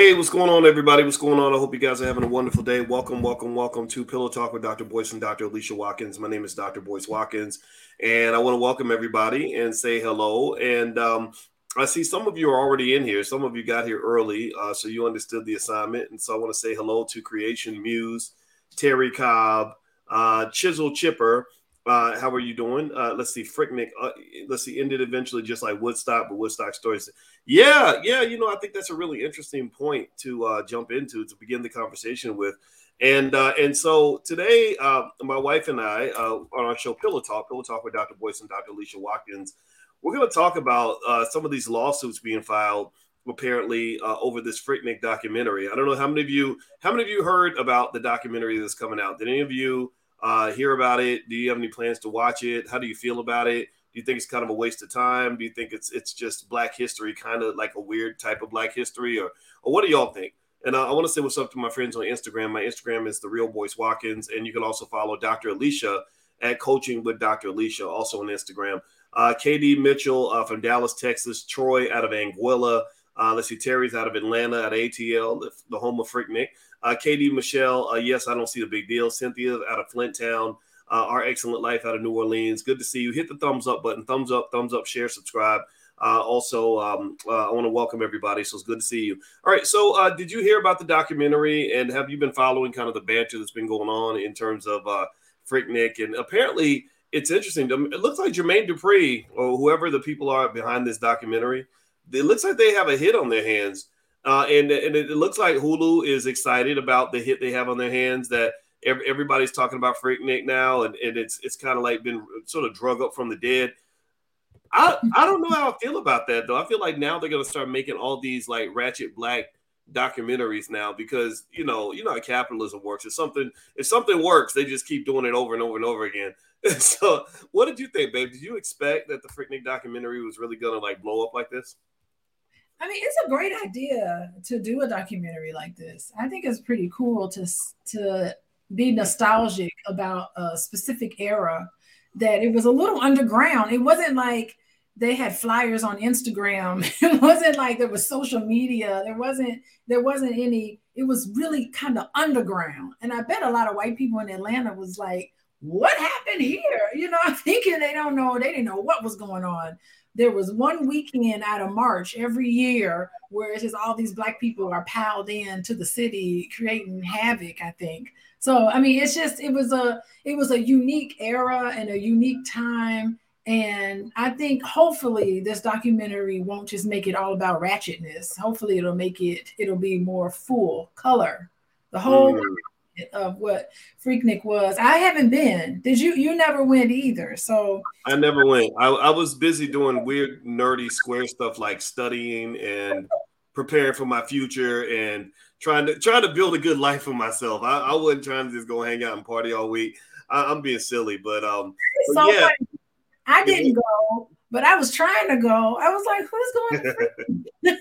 Hey, what's going on, everybody? What's going on? I hope you guys are having a wonderful day. Welcome, welcome, welcome to Pillow Talk with Dr. Boyce and Dr. Alicia Watkins. My name is Dr. Boyce Watkins, and I want to welcome everybody and say hello. And um, I see some of you are already in here. Some of you got here early, uh, so you understood the assignment. And so I want to say hello to Creation Muse, Terry Cobb, uh, Chisel Chipper. Uh, how are you doing? Uh, let's see, Freaknik. Uh, let's see, ended eventually just like Woodstock, but Woodstock stories. Yeah, yeah. You know, I think that's a really interesting point to uh, jump into to begin the conversation with. And uh, and so today, uh, my wife and I on our show Pillow Talk, Pillow Talk with Dr. Boyce and Dr. Alicia Watkins, we're going to talk about some of these lawsuits being filed apparently uh, over this Freaknik documentary. I don't know how many of you how many of you heard about the documentary that's coming out. Did any of you uh, hear about it? Do you have any plans to watch it? How do you feel about it? Do you think it's kind of a waste of time? Do you think it's it's just Black history, kind of like a weird type of Black history, or or what do y'all think? And uh, I want to say what's up to my friends on Instagram. My Instagram is the Real Boyce Watkins, and you can also follow Dr. Alicia at Coaching with Dr. Alicia, also on Instagram. Uh, KD Mitchell uh, from Dallas, Texas. Troy out of Anguilla. Uh, let's see, Terry's out of Atlanta at ATL, the, home of Freaknik. Uh, KD Michelle, uh, yes, I don't see the big deal. Cynthia out of Flint Town, uh, Our Excellent Life out of New Orleans. Good to see you. Hit the thumbs up button. Thumbs up, thumbs up, share, subscribe. Uh, also, um, uh, I want to welcome everybody. So it's good to see you. All right. So, uh, did you hear about the documentary and have you been following kind of the banter that's been going on in terms of uh, Freaknik? And apparently, it's interesting. It looks like Jermaine Dupri or whoever the people are behind this documentary, it looks like they have a hit on their hands uh, and, and it looks like Hulu is excited about the hit they have on their hands that everybody's talking about Freaknik now, and, and it's it's kind of like been sort of drug up from the dead. I I don't know how I feel about that though. I feel like now they're gonna start making all these like ratchet black documentaries now because you know you know how capitalism works. If something if something works, they just keep doing it over and over and over again. so, what did you think, babe? Did you expect that the Freaknik documentary was really gonna like blow up like this? I mean, it's a great idea to do a documentary like this. I think it's pretty cool to to be nostalgic about a specific era that it was a little underground. It wasn't like they had flyers on Instagram. It wasn't like there was social media. There wasn't there wasn't any. It was really kind of underground. And I bet a lot of white people in Atlanta was like, "What happened here?" You know, thinking they don't know. They didn't know what was going on there was one weekend out of March every year where it's just all these black people are piled in to the city creating havoc, I think. So I mean it's just it was a it was a unique era and a unique time. And I think hopefully this documentary won't just make it all about ratchetness. Hopefully it'll make it it'll be more full color. The whole mm of what Freaknik was. I haven't been. Did you? You never went either. So I never went. I, I was busy doing weird, nerdy, square stuff like studying and preparing for my future and trying to trying to build a good life for myself. I, I wasn't trying to just go hang out and party all week. I, am being silly, but um, but so yeah. Funny. I didn't go, but I was trying to go. I was like, "Who's going?"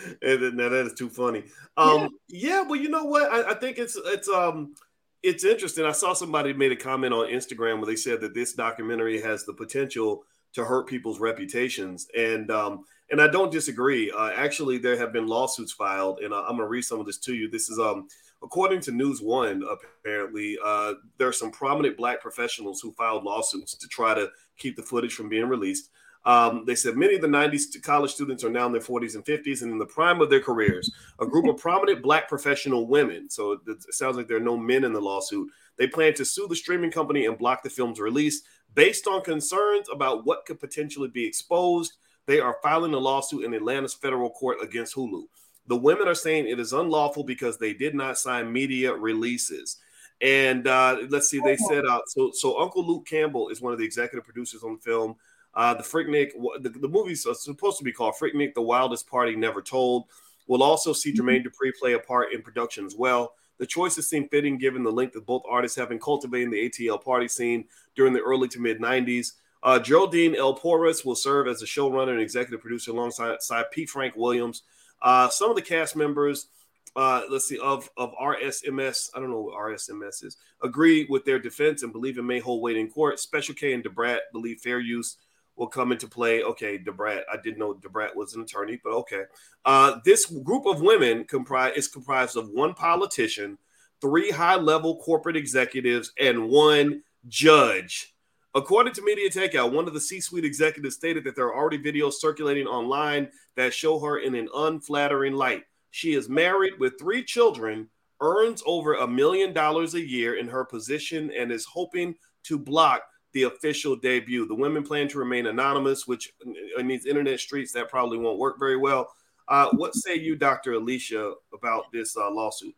and now that is too funny. Um, yeah. yeah, well, you know what? I, I, think it's it's um it's interesting. I saw somebody made a comment on Instagram where they said that this documentary has the potential to hurt people's reputations, and um, and I don't disagree. Uh, actually, there have been lawsuits filed, and uh, I'm going to read some of this to you. This is um according to News One. Apparently, uh, there are some prominent Black professionals who filed lawsuits to try to keep the footage from being released. Um, they said many of the 90s college students are now in their 40s and 50s and in the prime of their careers. A group of prominent black professional women, so it sounds like there are no men in the lawsuit, they plan to sue the streaming company and block the film's release based on concerns about what could potentially be exposed. They are filing a lawsuit in Atlanta's federal court against Hulu. The women are saying it is unlawful because they did not sign media releases. And uh, let's see, they said uh, so. So Uncle Luke Campbell is one of the executive producers on the film. Uh, the Freaknik, the, the movie's supposed to be called Freaknik, The Wildest Party Never Told. We'll also see mm-hmm. Jermaine Dupri play a part in production as well. The choices seem fitting given the length that both artists have been cultivating the ATL party scene during the early to mid 90s. Uh, Geraldine L. Porras will serve as a showrunner and executive producer alongside P. Frank Williams. Uh, some of the cast members, uh, let's see, of, of RSMS, I don't know what RSMS is, agree with their defense and believe it may hold weight in court. Special K and Da Brat believe fair use will come into play. Okay, Da Brat. I didn't know Da Brat was an attorney, but okay. Uh, this group of women comprise is comprised of one politician, three high-level corporate executives, and one judge. According to Media Takeout, one of the C-suite executives stated that there are already videos circulating online that show her in an unflattering light. She is married with three children, earns over a million dollars a year in her position, and is hoping to block the official debut. The women plan to remain anonymous, which in these internet streets that probably won't work very well. Uh, what say you, Dr. Alicia, about this uh, lawsuit?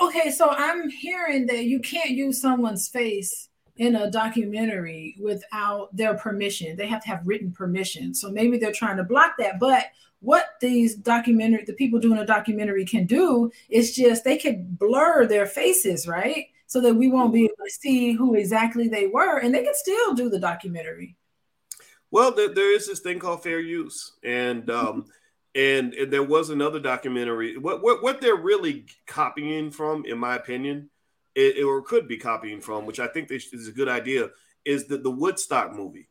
Okay, so I'm hearing that you can't use someone's face in a documentary without their permission. They have to have written permission. So maybe they're trying to block that. But what these documentary, the people doing a documentary can do is just they can blur their faces, right? So that we won't be able to see who exactly they were, and they can still do the documentary. Well, there, there is this thing called fair use, and um, and, and there was another documentary. What what what they're really copying from, in my opinion, it, or could be copying from, which I think is a good idea, is the the Woodstock movie.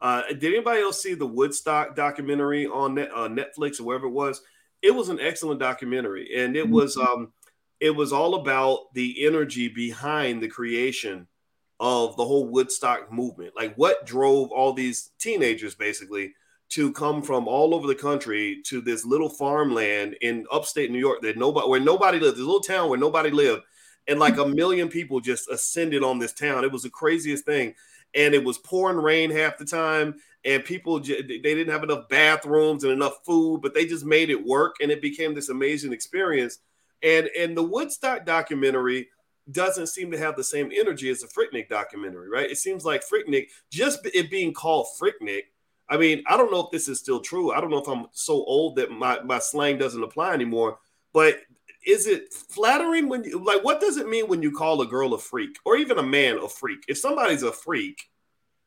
Uh, did anybody else see the Woodstock documentary on net, uh, Netflix or wherever it was? It was an excellent documentary, and it was um, it was all about the energy behind the creation of the whole Woodstock movement. Like what drove all these teenagers basically to come from all over the country to this little farmland in upstate New York that nobody where nobody lived, this little town where nobody lived, and like a million people just ascended on this town. It was the craziest thing. And it was pouring rain half the time, and people they didn't have enough bathrooms and enough food, but they just made it work, and it became this amazing experience and and the Woodstock documentary doesn't seem to have the same energy as the Freaknik documentary, right? It seems like Freaknik, just it being called Freaknik. I mean, I don't know if this is still true. I don't know if I'm so old that my, my slang doesn't apply anymore. But is it flattering when you like what does it mean when you call a girl a freak or even a man a freak? If somebody's a freak,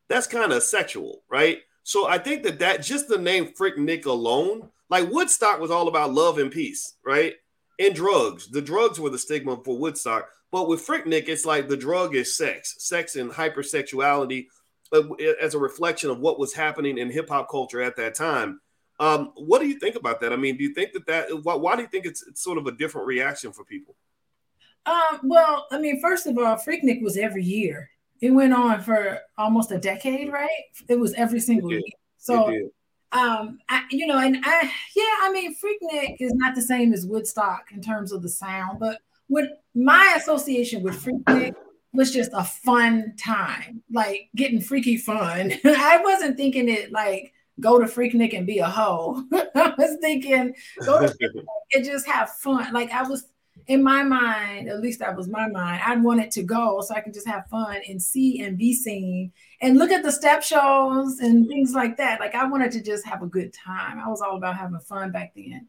that's kind of sexual, right? So I think that that just the name Freaknik alone, like Woodstock was all about love and peace, right? And drugs. The drugs were the stigma for Woodstock. But with Freaknik, it's like the drug is sex, sex and hypersexuality uh, as a reflection of what was happening in hip hop culture at that time. Um, what do you think about that? I mean, do you think that that why, why do you think it's, it's, sort of a different reaction for people? Um, well, I mean, first of all, Freaknik was every year. It went on for almost a decade, right? It was every single year. So um I, you know and i yeah i mean freaknik is not the same as woodstock in terms of the sound but with my association with freaknik was just a fun time like getting freaky fun. I wasn't thinking it like go to freaknik and be a hoe. I was thinking go to Freaknik and just have fun. Like i was in my mind, at least that was my mind, I'd want it to go so I can just have fun and see and be seen and look at the step shows and things like that. Like I wanted to just have a good time. I was all about having fun back then.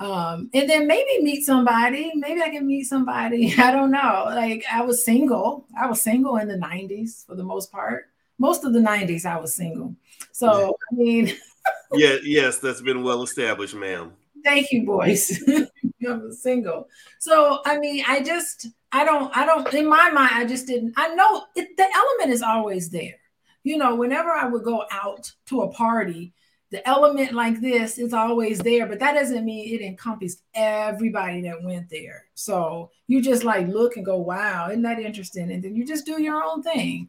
Um, and then maybe meet somebody. Maybe I can meet somebody. I don't know. Like I was single. I was single in the 90s for the most part. Most of the 90s I was single. So I mean Yeah, yes, that's been well established, ma'am. Thank you, boys. I'm single. So I mean, I just I don't I don't in my mind I just didn't I know it, the element is always there. You know, whenever I would go out to a party, the element like this is always there, but that doesn't mean it encompassed everybody that went there. So you just like look and go, wow, isn't that interesting? And then you just do your own thing.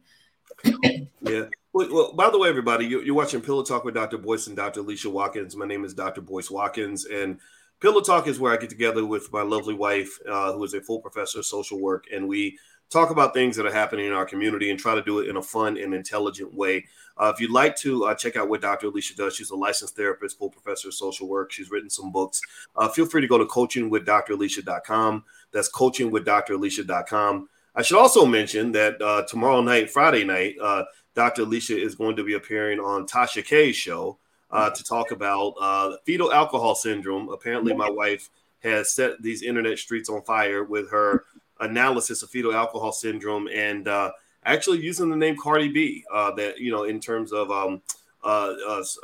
yeah. Well, well, by the way, everybody, you're, watching Pillow Talk with Dr. Boyce and Dr. Alicia Watkins. My name is Dr. Boyce Watkins, and Pillow Talk is where I get together with my lovely wife, uh, who is a full professor of social work, and we talk about things that are happening in our community and try to do it in a fun and intelligent way. Uh, if you'd like to uh, check out what Dr. Alicia does, she's a licensed therapist, full professor of social work. She's written some books. Uh, feel free to go to coachingwithdralicia.com. That's coachingwithdralicia.com. I should also mention that uh, tomorrow night, Friday night, uh, Dr. Alicia is going to be appearing on Tasha K's show uh, to talk about uh, fetal alcohol syndrome. Apparently, my wife has set these internet streets on fire with her analysis of fetal alcohol syndrome and uh, actually using the name Cardi B. Uh, that you know, in terms of um, uh,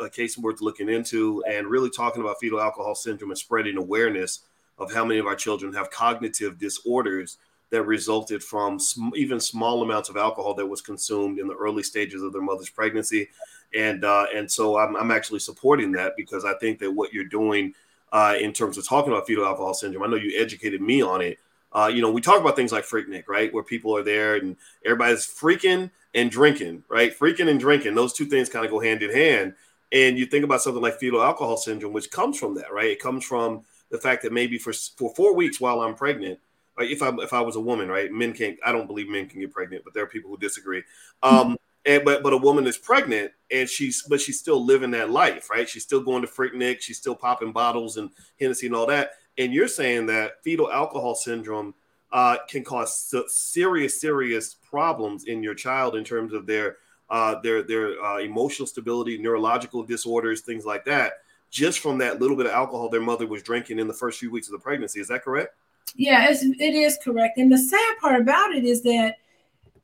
a case worth looking into, and really talking about fetal alcohol syndrome and spreading awareness of how many of our children have cognitive disorders that resulted from sm- even small amounts of alcohol that was consumed in the early stages of their mother's pregnancy. And uh, and so I'm, I'm actually supporting that because I think that what you're doing uh, in terms of talking about fetal alcohol syndrome, I know you educated me on it. Uh, you know, we talk about things like Freaknik, right? Where people are there and everybody's freaking and drinking, right? Freaking and drinking. Those two things kind of go hand in hand. And you think about something like fetal alcohol syndrome, which comes from that, right? It comes from the fact that maybe for for four weeks while I'm pregnant, like if I if I was a woman, right? Men can't. I don't believe men can get pregnant, but there are people who disagree. Um, and but but a woman is pregnant and she's but she's still living that life, right? She's still going to Freaknik, she's still popping bottles and Hennessy and all that. And you're saying that fetal alcohol syndrome uh, can cause serious, serious problems in your child in terms of their uh, their their uh, emotional stability, neurological disorders, things like that, just from that little bit of alcohol their mother was drinking in the first few weeks of the pregnancy. Is that correct? Yeah, it's, it is correct. And the sad part about it is that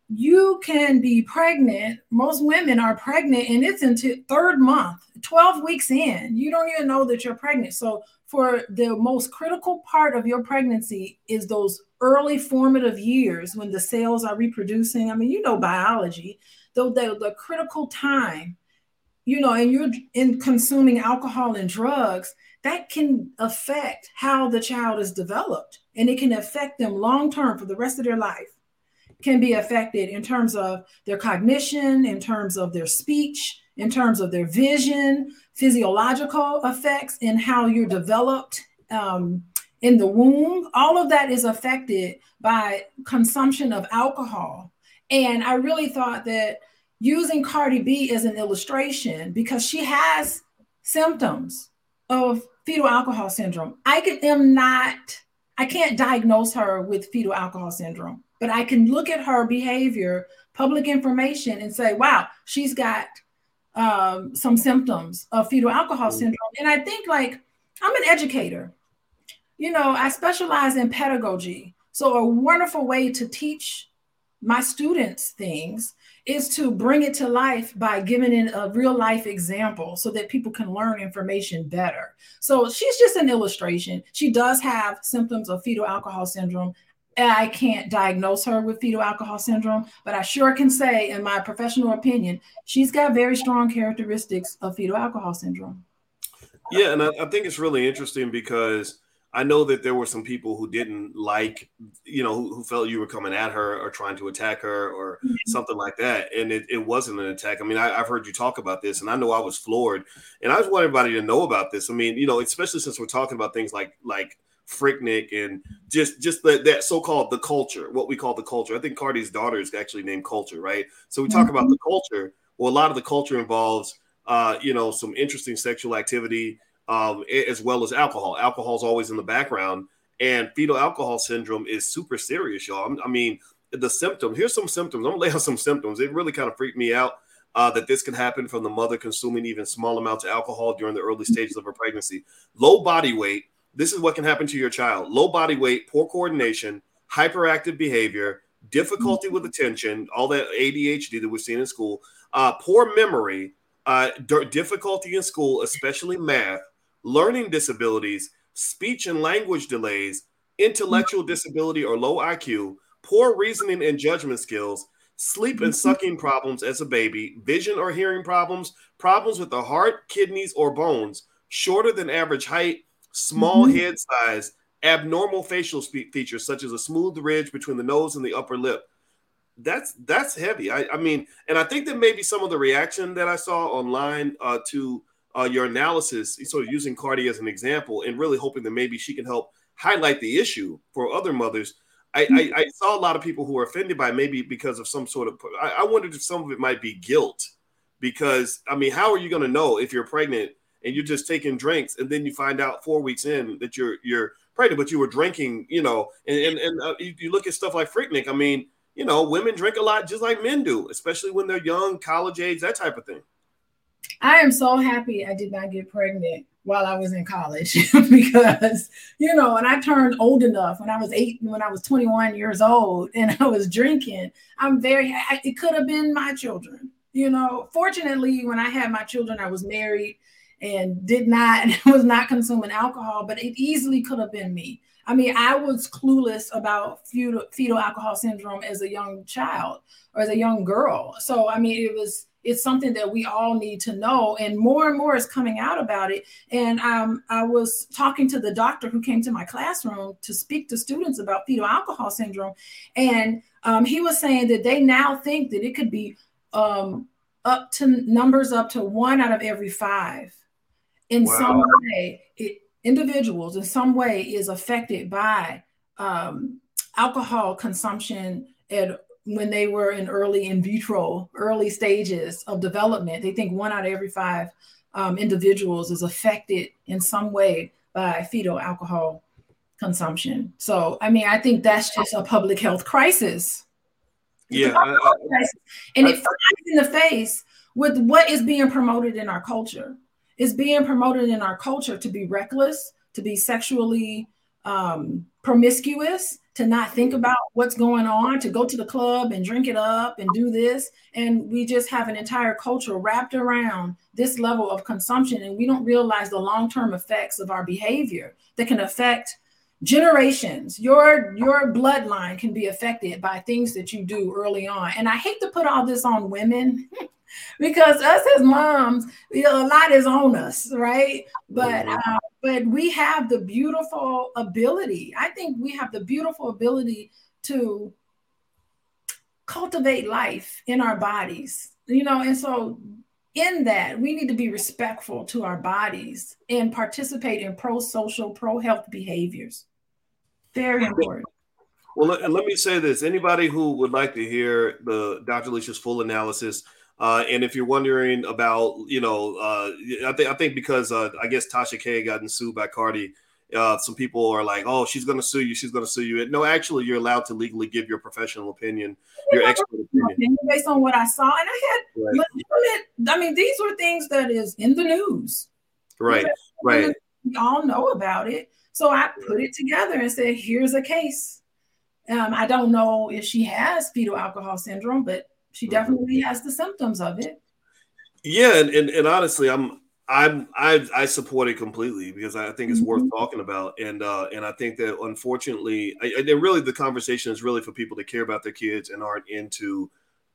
you can be pregnant. Most women are pregnant, and it's into third month, 12 weeks in. You don't even know that you're pregnant. So, for the most critical part of your pregnancy is those early formative years when the cells are reproducing. I mean, you know biology, though the, the critical time, you know, and you're in consuming alcohol and drugs, that can affect how the child is developed and it can affect them long term for the rest of their life can be affected in terms of their cognition in terms of their speech in terms of their vision physiological effects in how you're developed um, in the womb. All of that is affected by consumption of alcohol. And i really thought that using cardi b as an illustration because she has symptoms of fetal alcohol syndrome. I am not, I can't diagnose her with fetal alcohol syndrome, but I can look at her behavior, public information, and say, wow, she's got um, some symptoms of fetal alcohol mm. syndrome. And I think, like, I'm an educator. You know, I specialize in pedagogy. So, a wonderful way to teach my students things is to bring it to life by giving in a real life example so that people can learn information better. So she's just an illustration. She does have symptoms of fetal alcohol syndrome. I can't diagnose her with fetal alcohol syndrome, but I sure can say, in my professional opinion, she's got very strong characteristics of fetal alcohol syndrome. Yeah, and I, I think it's really interesting because I know that there were some people who didn't like, you know, who, who felt you were coming at her or trying to attack her or mm-hmm. something like that. And it, it, wasn't an attack. I mean, I, have heard you talk about this and I know I was floored. And I just want everybody to know about this. I mean, you know, especially since we're talking about things like, like, Freaknik and just just the, that so-called the culture, what we call the culture. I think Cardi's daughter is actually named Culture, right? So we talk mm-hmm. about the culture. Well, a lot of the culture involves, uh, you know, some interesting sexual activity, um, as well as alcohol. Alcohol is always in the background, and fetal alcohol syndrome is super serious, y'all. I mean, the symptom. Here's some symptoms. I'm gonna lay out some symptoms. It really kind of freaked me out uh, that this can happen from the mother consuming even small amounts of alcohol during the early stages of her pregnancy. Low body weight. This is what can happen to your child. Low body weight, poor coordination, hyperactive behavior, difficulty with attention, all that ADHD that we're seeing in school, uh, poor memory, uh, difficulty in school, especially math, learning disabilities, speech and language delays, intellectual disability or low IQ, poor reasoning and judgment skills, sleep and sucking problems as a baby, vision or hearing problems, problems with the heart, kidneys, or bones, shorter than average height, small mm-hmm. head size, abnormal facial features such as a smooth ridge between the nose and the upper lip. That's that's heavy. I, I mean, and I think that maybe some of the reaction that I saw online uh, to uh, your analysis, sort of using Cardi as an example, and really hoping that maybe she can help highlight the issue for other mothers. I, I, I saw a lot of people who were offended by maybe because of some sort of. I, I wondered if some of it might be guilt, because I mean, how are you going to know if you're pregnant and you're just taking drinks and then you find out four weeks in that you're you're pregnant, but you were drinking, you know, and and, and uh, you, you look at stuff like Freaknik. I mean, you know, women drink a lot just like men do, especially when they're young, college age, that type of thing. I am so happy I did not get pregnant while I was in college because, you know, when I turned old enough, when I was eight, when I was 21 years old and I was drinking, I'm very, it could have been my children. You know, fortunately, when I had my children, I was married and did not was not consuming alcohol, but it easily could have been me. I mean, I was clueless about fetal, fetal alcohol syndrome as a young child or as a young girl. So, I mean, it was it's something that we all need to know and more and more is coming out about it and um, i was talking to the doctor who came to my classroom to speak to students about fetal alcohol syndrome and um, he was saying that they now think that it could be um, up to numbers up to one out of every five in wow. some way it, individuals in some way is affected by um, alcohol consumption at when they were in early in vitro, early stages of development, they think one out of every five um, individuals is affected in some way by fetal alcohol consumption. So, I mean, I think that's just a public health crisis. Yeah. I, I, crisis. And I, it flies in the face with what is being promoted in our culture. It's being promoted in our culture to be reckless, to be sexually um, promiscuous, to not think about what's going on, to go to the club and drink it up and do this. And we just have an entire culture wrapped around this level of consumption. And we don't realize the long term effects of our behavior that can affect generations your your bloodline can be affected by things that you do early on and i hate to put all this on women because us as moms you know, a lot is on us right? But mm-hmm. uh, but we have the beautiful ability i think we have the beautiful ability to cultivate life in our bodies you know? And so in that we need to be respectful to our bodies and participate in pro-social pro-health behaviors. Very important. well and let me say this. Anybody who would like to hear the dr alicia's full analysis uh, and if you're wondering about, you know, uh, I think I think because uh, I guess Tasha K gotten sued by Cardi, uh, some people are like, "Oh, she's going to sue you. She's going to sue you." No, actually, you're allowed to legally give your professional opinion, your expert opinion, based on what I saw. And I had, right. I mean, these were things that is in the news, right? Right. We all know about it, so I put it together and said, "Here's a case." Um, I don't know if she has fetal alcohol syndrome, but she mm-hmm. definitely has the symptoms of it. Yeah, and, and, and honestly, I'm I'm I I support it completely because I think it's mm-hmm. worth talking about, and uh, and I think that unfortunately, I, and really the conversation is really for people that care about their kids and aren't into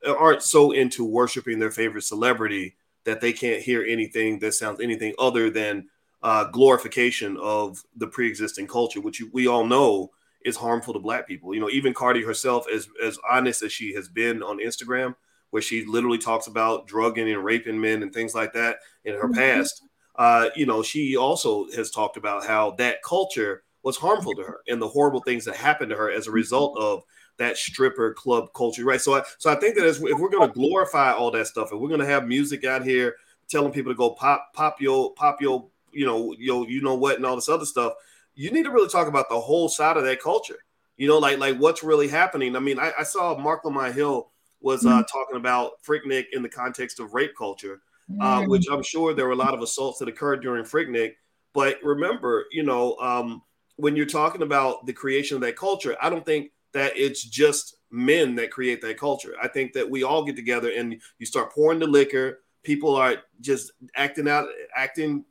aren't so into worshiping their favorite celebrity that they can't hear anything that sounds anything other than uh, glorification of the pre-existing culture, which we all know is harmful to black people. You know, even Cardi herself, as as honest as she has been on Instagram, where she literally talks about drugging and raping men and things like that in her mm-hmm. past. Uh, you know, she also has talked about how that culture was harmful to her and the horrible things that happened to her as a mm-hmm. result of that stripper club culture, right? So, I, so I think that as, if we're going to glorify all that stuff, and we're going to have music out here telling people to go pop, pop your, pop your, you know, yo, you know what, and all this other stuff, you need to really talk about the whole side of that culture. You know, like like what's really happening. I mean, I, I saw Mark Lamont Hill was uh, mm-hmm. talking about Freaknik in the context of rape culture, uh, which I'm sure there were a lot of assaults that occurred during Freaknik. But remember, you know, um, when you're talking about the creation of that culture, I don't think that it's just men that create that culture. I think that we all get together and you start pouring the liquor. People are just acting out, acting,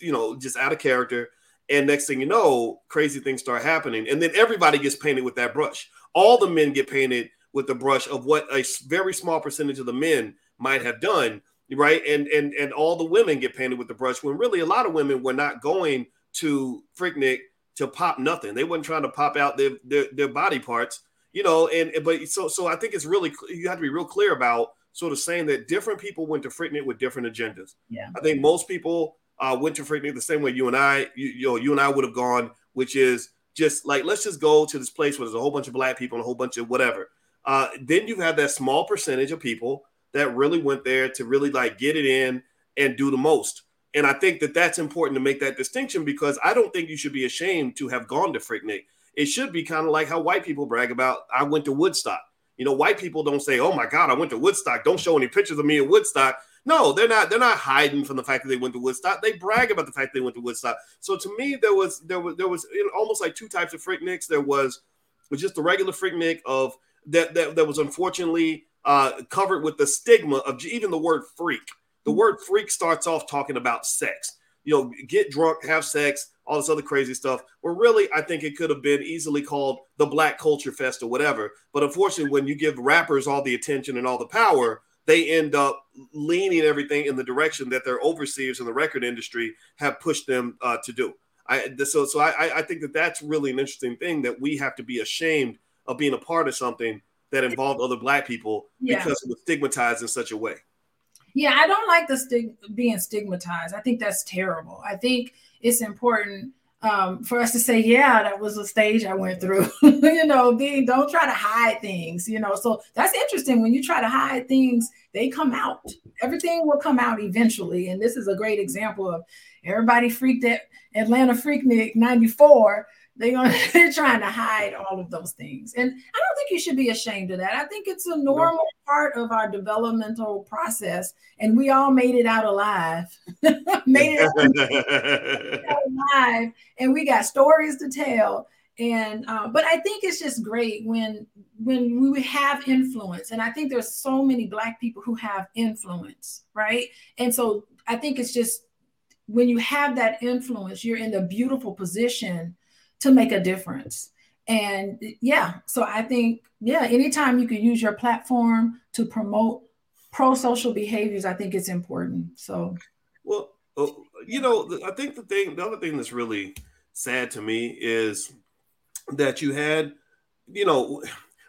you know, just out of character. And next thing you know, crazy things start happening. And then everybody gets painted with that brush. All the men get painted with the brush of what a very small percentage of the men might have done, right? And and and all the women get painted with the brush when really a lot of women were not going to Freaknik to pop nothing. They weren't trying to pop out their, their, their body parts, you know. And but so so I think it's really you have to be real clear about sort of saying that different people went to Freaknik with different agendas. Yeah, I think most people uh, went to Freaknik the same way you and I, you, you know, you and I would have gone, which is just like let's just go to this place where there's a whole bunch of black people and a whole bunch of whatever. Uh, then you have that small percentage of people that really went there to really like get it in and do the most. And I think that that's important to make that distinction because I don't think you should be ashamed to have gone to Freaknik. It should be kind of like how white people brag about I went to Woodstock. You know, white people don't say, "Oh my God, I went to Woodstock." Don't show any pictures of me at Woodstock. No, they're not. They're not hiding from the fact that they went to Woodstock. They brag about the fact they went to Woodstock. So to me, there was there was there was almost like two types of freakniks. There was was just the regular freaknik of that that, that was unfortunately uh, covered with the stigma of even the word freak. the word freak starts off talking about sex. You know, get drunk, have sex, all this other crazy stuff. Where really, I think it could have been easily called the Black Culture Fest or whatever. But unfortunately, when you give rappers all the attention and all the power, they end up leaning everything in the direction that their overseers in the record industry have pushed them uh, to do. I so so I I think that that's really an interesting thing that we have to be ashamed of being a part of something that involved other black people yeah. because it was stigmatized in such a way. Yeah, I don't like the stig- being stigmatized. I think that's terrible. I think it's important um, for us to say, yeah, that was a stage I went through. you know, being don't try to hide things. You know, so that's interesting. When you try to hide things, they come out. Everything will come out eventually. And this is a great example of everybody freaked at Atlanta Freaknik '94 they're gonna they're trying to hide all of those things. And I don't think you should be ashamed of that. I think it's a normal part of our developmental process. And we all made it out alive. made it out alive. And we got stories to tell. And uh, but I think it's just great when when we have influence. And I think there's so many black people who have influence, right? And so I think it's just when you have that influence, you're in the beautiful position to make a difference. And yeah, so I think, yeah, anytime you can use your platform to promote pro social behaviors, I think it's important. So, well, uh, you know, I think the thing, the other thing that's really sad to me is that you had, you know,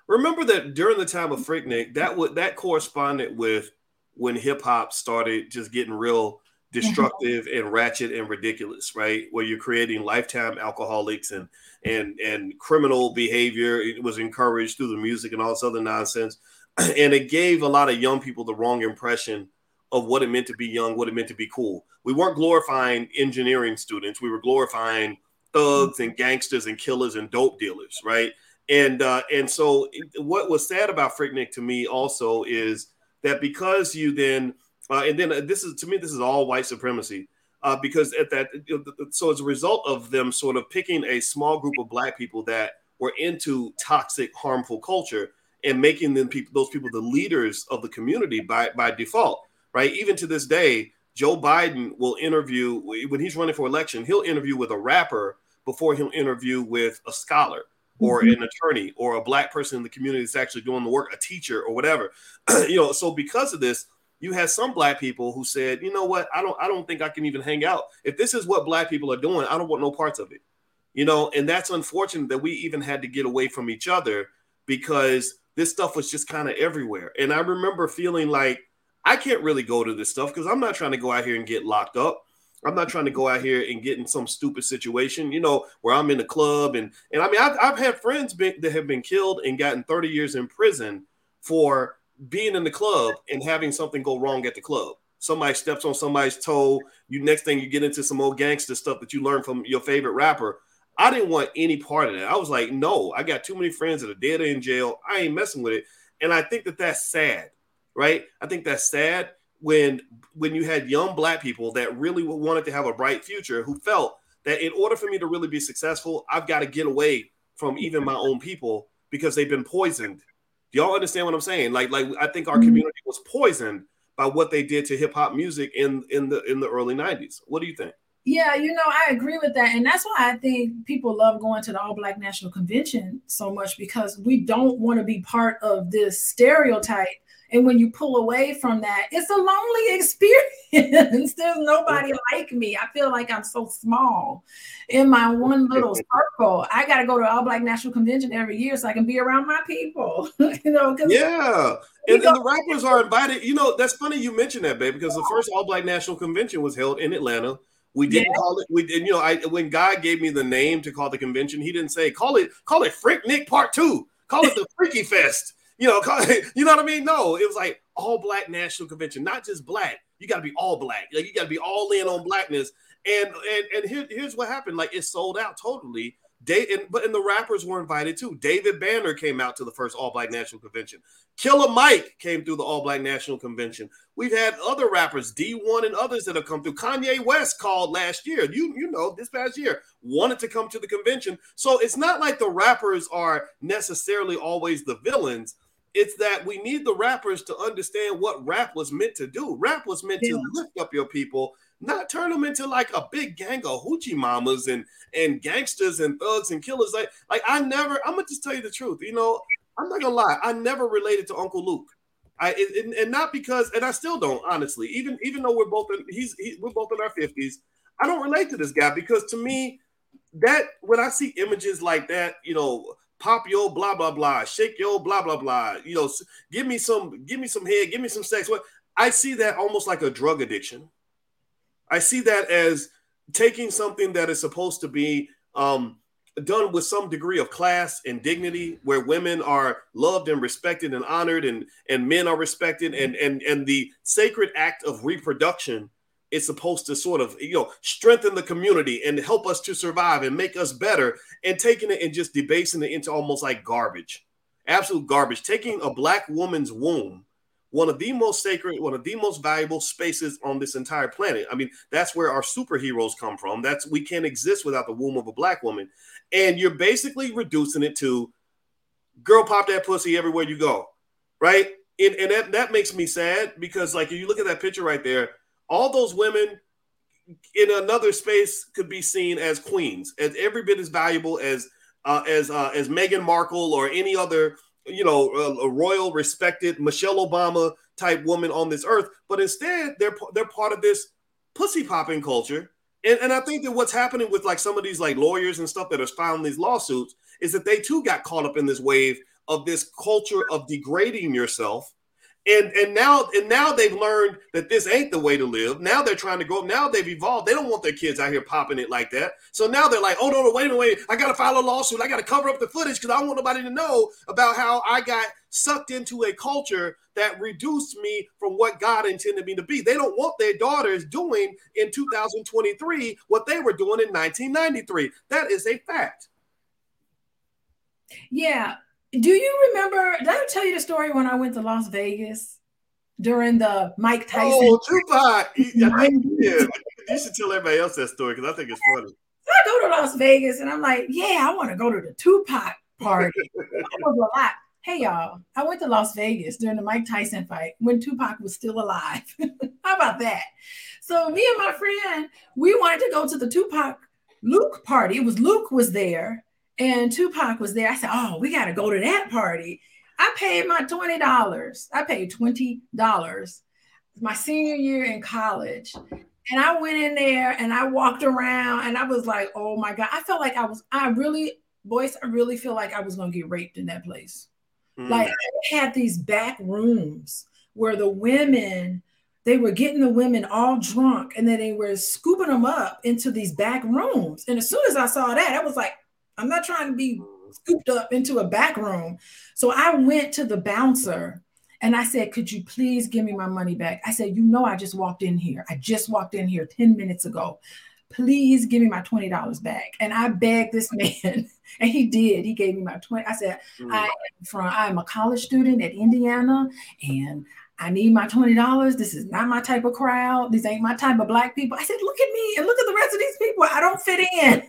remember that during the time of Freaknik, that would that corresponded with when hip hop started just getting real destructive and ratchet and ridiculous, right? Where you're creating lifetime alcoholics and and and criminal behavior. It was encouraged through the music and all this other nonsense, and it gave a lot of young people the wrong impression of what it meant to be young, what it meant to be cool. We weren't glorifying engineering students; we were glorifying thugs and gangsters and killers and dope dealers, right? And uh, and so what was sad about Freaknik to me also is that because you then uh, and then uh, this is to me, this is all white supremacy. Uh, because at that, so as a result of them sort of picking a small group of black people that were into toxic, harmful culture and making them people, those people, the leaders of the community by by default, right? Even to this day, Joe Biden will interview when he's running for election. He'll interview with a rapper before he'll interview with a scholar or mm-hmm. an attorney or a black person in the community that's actually doing the work, a teacher or whatever. you know, so because of this, you had some black people who said, you know what, I don't, I don't think I can even hang out. If this is what black people are doing, I don't want no parts of it. You know, and that's unfortunate that we even had to get away from each other because this stuff was just kind of everywhere. And I remember feeling like I can't really go to this stuff because I'm not trying to go out here and get locked up. I'm not trying to go out here and get in some stupid situation, you know, where I'm in a club and and I mean I've, I've had friends been, that have been killed and gotten 30 years in prison for being in the club and having something go wrong at the club. Somebody steps on somebody's toe. You next thing you get into some old gangster stuff that you learned from your favorite rapper. I didn't want any part of that. I was like, no, I got too many friends that are dead or in jail. I ain't messing with it. And I think that that's sad, right? I think that's sad when when you had young black people that really wanted to have a bright future who felt that in order for me to really be successful, I've got to get away from even my own people because they've been poisoned y'all understand what I'm saying? Like, like I think our mm-hmm. community was poisoned by what they did to hip hop music in in the in the early '90s. What do you think? Yeah, you know, I agree with that. And that's why I think people love going to the All Black National Convention so much because we don't want to be part of this stereotype and when you pull away from that, it's a lonely experience. There's nobody like me. I feel like I'm so small in my one little circle. I got to go to All Black National Convention every year so I can be around my people. you know, yeah. And, and the rappers are invited. You know, that's funny you mentioned that, babe, because the first All Black National Convention was held in Atlanta. We didn't yeah. call it. We did. You know, I when God gave me the name to call the convention, he didn't say call it call it Freaknik Part Two. Call it the Freaky Fest you know, you know what I mean? No, it was like all black national convention, not just black. You got to be all black. Like you got to be all in on blackness. And and and here, here's what happened. Like it sold out totally. And but and the rappers were invited too. David Banner came out to the first All Black National Convention. Killer Mike came through the All Black National Convention. We've had other rappers, D1 and others that have come through. Kanye West called last year. You you know this past year wanted to come to the convention. So it's not like the rappers are necessarily always the villains it's that we need the rappers to understand what rap was meant to do. Rap was meant yeah. to lift up your people, not turn them into like a big gang of hoochie mamas and and gangsters and thugs and killers. Like, like I never. I'm gonna just tell you the truth. You know, I'm not gonna lie. I never related to Uncle Luke. I and, and not because, and I still don't honestly. Even even though we're both in, he's he, we're both in our fifties. I don't relate to this guy because to me, that when I see images like that, you know, pop yo blah blah blah, shake yo blah blah blah, you know, give me some, give me some head, give me some sex. What I see that almost like a drug addiction. I see that as taking something that is supposed to be um, done with some degree of class and dignity, where women are loved and respected and honored, and and men are respected, and and and the sacred act of reproduction is supposed to sort of you know strengthen the community and help us to survive and make us better, and taking it and just debasing it into almost like garbage, absolute garbage. Taking a black woman's womb one of the most sacred, one of the most valuable spaces on this entire planet. I mean, that's where our superheroes come from. That's we can't exist without the womb of a black woman. And you're basically reducing it to girl pop that pussy everywhere you go. Right. And, and that, that makes me sad because like if you look at that picture right there, all those women in another space could be seen as queens, as every bit as valuable as uh, as uh, as Meghan Markle or any other you know, a, royal, respected Michelle Obama type woman on this earth, but instead they're they're part of this pussy popping culture. And, and I think that what's happening with like some of these like lawyers and stuff that are filing these lawsuits is that they too got caught up in this wave of this culture of degrading yourself and and now and now they've learned that this ain't the way to live. Now they're trying to grow up. Now they've evolved. They don't want their kids out here popping it like that. So now they're like, oh no, no, wait a wait. I got to file a lawsuit. I got to cover up the footage because I don't want nobody to know about how I got sucked into a culture that reduced me from what God intended me to be. They don't want their daughters doing in 2023 what they were doing in 1993. That is a fact. Yeah, do you remember? Did I tell you the story when I went to Las Vegas during the Mike Tyson? Oh, Tupac! yeah, you should tell everybody else that story because I think it's funny. I go to Las Vegas and I'm like, yeah, I want to go to the Tupac party. that was a lot. Hey y'all, I went to Las Vegas during the Mike Tyson fight when Tupac was still alive. How about that? So me and my friend, we wanted to go to the Tupac Luke party. It was Luke was there and Tupac was there. I said, Oh, we got to go to that party. I paid my $20. I paid $20 my senior year in college. And I went in there and I walked around and I was like, oh my God. I felt like I was, I really, boys, I really feel like I was going to get raped in that place. Mm. Like I had these back rooms where the women, they were getting the women all drunk and then they were scooping them up into these back rooms. And as soon as I saw that, I was like, I'm not trying to be scooped up into a back room. So I went to the bouncer and I said, Could you please give me my money back? I said, You know, I just walked in here. I just walked in here 10 minutes ago. Please give me my $20 back. And I begged this man, and he did. He gave me my 20. I said, mm. I am from I'm a college student at Indiana, and I need my $20. This is not my type of crowd. These ain't my type of black people. I said, look at me and look at the rest of these people. I don't fit in.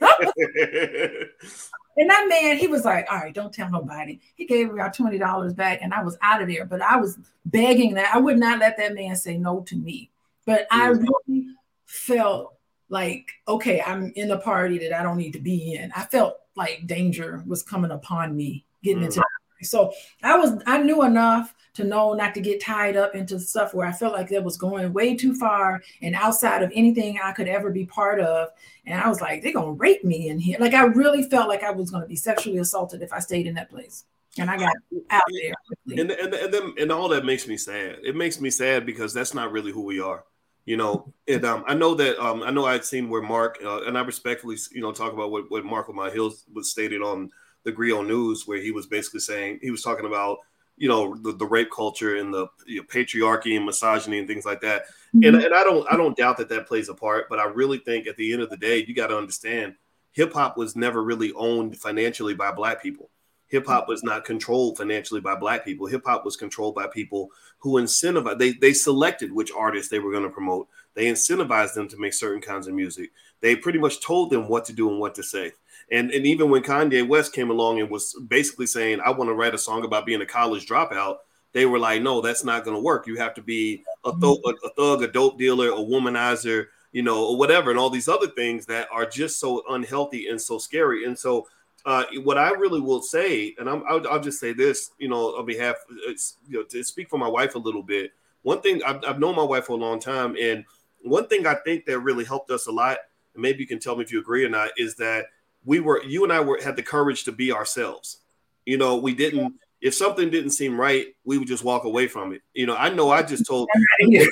And that man, he was like, all right, don't tell nobody. He gave me our $20 back and I was out of there. But I was begging that I would not let that man say no to me. But I really felt like, okay, I'm in a party that I don't need to be in. I felt like danger was coming upon me getting mm. into so I was I knew enough to know not to get tied up into stuff where I felt like that was going way too far and outside of anything I could ever be part of. And I was like, they're gonna rape me in here. Like I really felt like I was gonna be sexually assaulted if I stayed in that place. And I got out there. And and and then and all that makes me sad. It makes me sad because that's not really who we are. You know, and um, I know that um, I know I'd seen where Mark uh, and I respectfully, you know, talk about what what Mark Lamont Hill was stated on the Grio News, where he was basically saying he was talking about you know the, the rape culture and the you know, patriarchy and misogyny and things like that. Mm-hmm. And and I don't I don't doubt that that plays a part, but I really think at the end of the day, you got to understand, hip hop was never really owned financially by black people. Hip hop was not controlled financially by black people. Hip hop was controlled by people who incentivized. They they selected which artists they were going to promote. They incentivized them to make certain kinds of music. They pretty much told them what to do and what to say. And and even when Kanye West came along and was basically saying, I want to write a song about being a college dropout, they were like, no, that's not going to work. You have to be a, th- a, a thug, a dope dealer, a womanizer, you know, or whatever, and all these other things that are just so unhealthy and so scary. And so, uh, what I really will say, and I'm, I'll, I'll, just say this, you know, on behalf, you know, to speak for my wife a little bit. One thing I've, I've known my wife for a long time, and one thing I think that really helped us a lot, and maybe you can tell me if you agree or not, is that we were, you and I were had the courage to be ourselves. You know, we didn't if something didn't seem right, we would just walk away from it. You know, I know I just told I,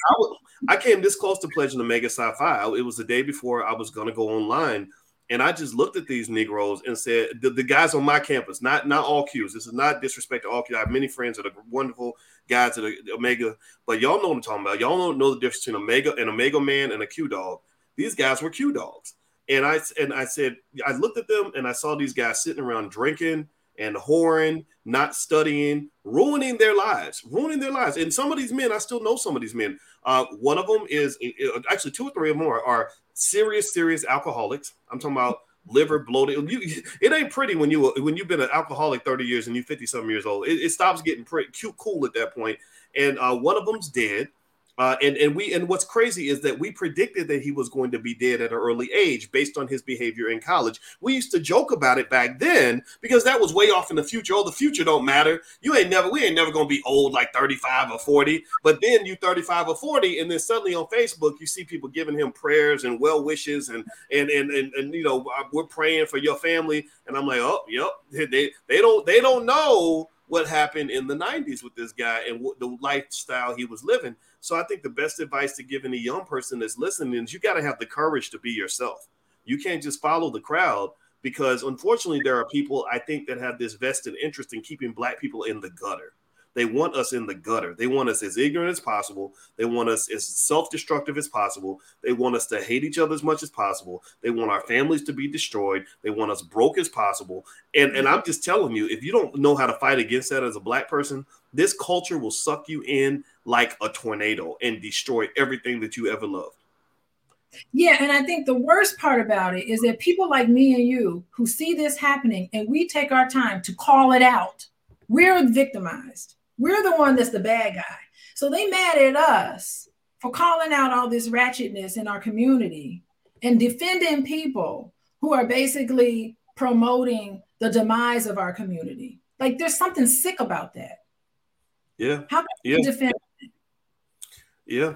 I, came this close to pledging Omega Psi Phi. It was the day before I was going to go online, and I just looked at these Negroes and said, the, the, guys on my campus, not not all Qs. This is not disrespect to all Qs. I have many friends that are wonderful guys at Omega, but y'all know what I'm talking about. Y'all don't know the difference between Omega and Omega man and a Q dog. These guys were Q dogs. And I and I said, I looked at them and I saw these guys sitting around drinking and whoring, not studying, ruining their lives, ruining their lives. And some of these men, I still know some of these men. Uh, one of them is actually two or three of them are, are serious, serious alcoholics. I'm talking about liver bloated. You, it ain't pretty when you when you've been an alcoholic 30 years and you're 50 something years old. It, it stops getting pretty cute, cool at that point. And uh, one of them's dead. Uh, and and we and what's crazy is that we predicted that he was going to be dead at an early age based on his behavior in college. We used to joke about it back then because that was way off in the future. Oh, the future don't matter. You ain't never we ain't never gonna be old like 35 or 40. But then you 35 or 40, and then suddenly on Facebook you see people giving him prayers and well wishes and and and and, and you know uh, we're praying for your family. And I'm like, oh, yep, they they don't they don't know what happened in the 90s with this guy and what the lifestyle he was living. So I think the best advice to give any young person that's listening is you got to have the courage to be yourself. You can't just follow the crowd because unfortunately there are people I think that have this vested interest in keeping black people in the gutter. They want us in the gutter. They want us as ignorant as possible. They want us as self destructive as possible. They want us to hate each other as much as possible. They want our families to be destroyed. They want us broke as possible. And, and I'm just telling you, if you don't know how to fight against that as a black person, this culture will suck you in like a tornado and destroy everything that you ever loved. Yeah, and I think the worst part about it is that people like me and you who see this happening and we take our time to call it out, we're victimized. We're the one that's the bad guy. So they mad at us for calling out all this ratchetness in our community and defending people who are basically promoting the demise of our community. Like there's something sick about that. Yeah. How can yeah. you defend it? Yeah.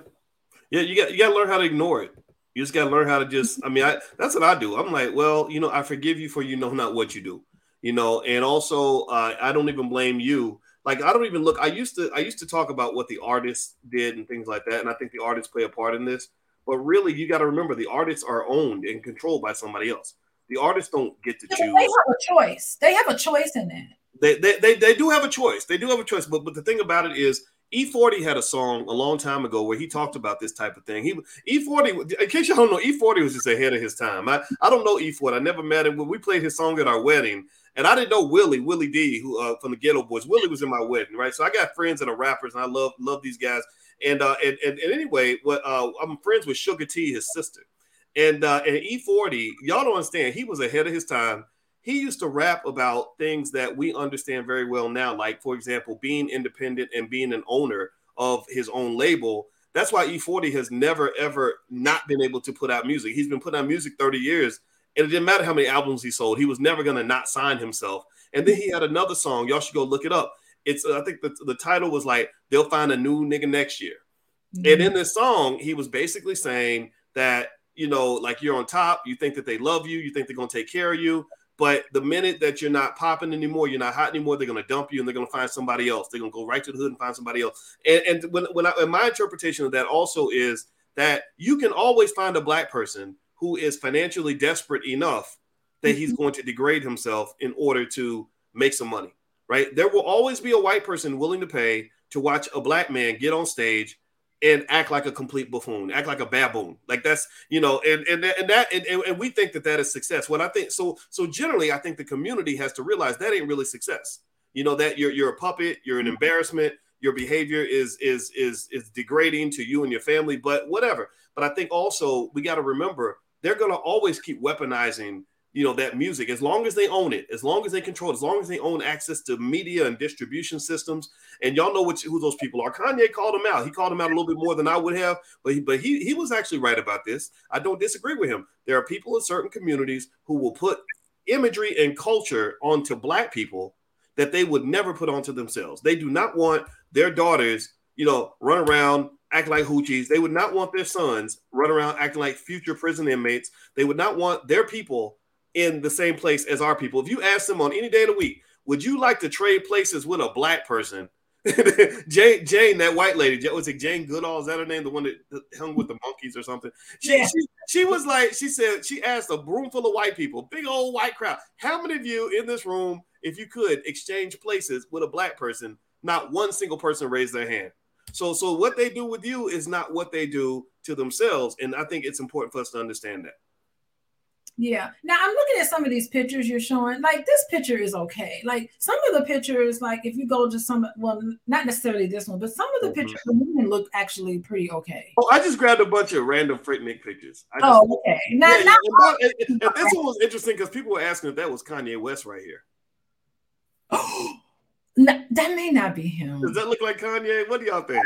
Yeah, you got you got to learn how to ignore it. You just got to learn how to just I mean, I that's what I do. I'm like, well, you know, I forgive you for you know not what you do. You know, and also uh, I don't even blame you like I don't even look. I used to I used to talk about what the artists did and things like that, and I think the artists play a part in this. But really, you got to remember the artists are owned and controlled by somebody else. The artists don't get to yeah, choose. They have a choice. They have a choice in that. They, they, they, they do have a choice. They do have a choice. But but the thing about it is E40 had a song a long time ago where he talked about this type of thing. He E40, in case you don't know, E40 was just ahead of his time. I, I don't know E40. I never met him. When we played his song at our wedding, and I didn't know Willie, Willie D, who uh, from the Geto Boys. Willie was in my wedding, right? So I got friends that are rappers, and I love love these guys. And uh, and, and, and anyway, what uh, I'm friends with Suga-T, his sister, and uh, and E40. Y'all don't understand. He was ahead of his time. He used to rap about things that we understand very well now, like for example, being independent and being an owner of his own label. That's why E40 has never ever not been able to put out music. He's been putting out music 30 years it didn't matter how many albums he sold. He was never going to not sign himself. And then he had another song. Y'all should go look it up. It's uh, I think the, the title was like they'll find a new nigga next year. Mm-hmm. And in this song, he was basically saying that you know, like you're on top, you think that they love you, you think they're gonna take care of you. But the minute that you're not popping anymore, you're not hot anymore, they're gonna dump you and they're gonna find somebody else. They're gonna go right to the hood and find somebody else. And, and when when I, and my interpretation of that also is that you can always find a black person who is financially desperate enough that he's mm-hmm. going to degrade himself in order to make some money, right? There will always be a white person willing to pay to watch a black man get on stage and act like a complete buffoon, act like a baboon. Like that's, you know, and and, and that and, and we think that that is success. What I think so so generally I think the community has to realize that ain't really success. You know that you're you're a puppet, you're an mm-hmm. embarrassment, your behavior is is is is degrading to you and your family, but whatever. But I think also we got to remember they're going to always keep weaponizing you know that music. As long as they own it as long as they control it as long as they own access to media and distribution systems. And y'all know what, who those people are. Kanye called them out. He called them out a little bit more than i would have but he, but he, he was actually right about this. I don't disagree with him. There are people in certain communities who will put imagery and culture onto black people that they would never put onto themselves. They do not want their daughters you know run around acting like hoochies they would not want their sons run around acting like future prison inmates they would not want their people in the same place as our people. If you ask them on any day of the week, would you like to trade places with a black person? Jane, Jane, that white lady, was it Jane Goodall? Is that her name? The one that hung with the monkeys or something? She, yeah. she, she was like, she said, she asked a room full of white people, big old white crowd. How many of you in this room, if you could exchange places with a black person, not one single person raised their hand. So, so what they do with you is not what they do to themselves, and I think it's important for us to understand that. Yeah. Now I'm looking at some of these pictures you're showing. Like this picture is okay. Like some of the pictures, like if you go to some, well, not necessarily this one, but some of the mm-hmm. pictures, the women look actually pretty okay. Oh, I just grabbed a bunch of random Freaknik pictures. Just, oh, okay. Now, yeah, now, and, and, and this one was interesting because people were asking if that was Kanye West right here. No, that may not be him. Does that look like Kanye? What do y'all think?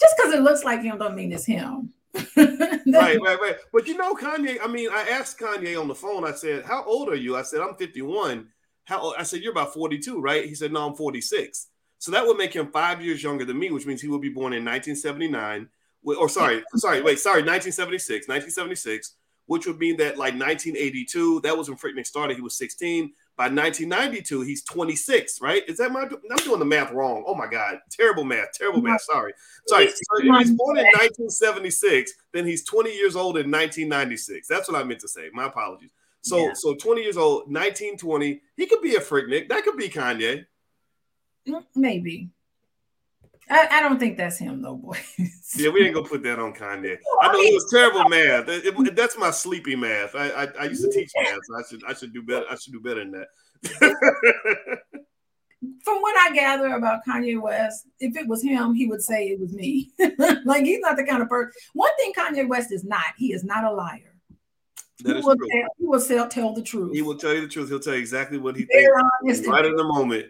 Just because it looks like him, don't mean it's him. right, right, right. But you know, Kanye, I mean, I asked Kanye on the phone, I said, How old are you? I said, I'm 51. How old? I said, You're about 42, right? He said, No, I'm 46. So that would make him five years younger than me, which means he would be born in 1979. Or sorry, sorry, wait, sorry, 1976, 1976, which would mean that like 1982, that was when Freaknik started. He was 16. By 1992, he's 26, right? Is that my? I'm doing the math wrong. Oh my God, terrible math, terrible math. Sorry, sorry. So he's born in 1976, then he's 20 years old in 1996. That's what I meant to say. My apologies. So, yeah. so 20 years old, 1920. He could be a Freaknik. That could be Kanye. Mm, maybe. I, I, don't think that's him though, boys. yeah, we ain't gonna put that on Kanye. I know it was terrible math. It, it, that's my sleepy math. I, I, I used to teach math, so I should I should do better. I should do better than that. From what I gather about Kanye West, if it was him, he would say it was me. like he's not the kind of person. One thing Kanye West is not, he is not a liar. That he will, true. Tell, he will tell, tell the truth. He will tell you the truth. He'll tell you exactly what he Very thinks right in the moment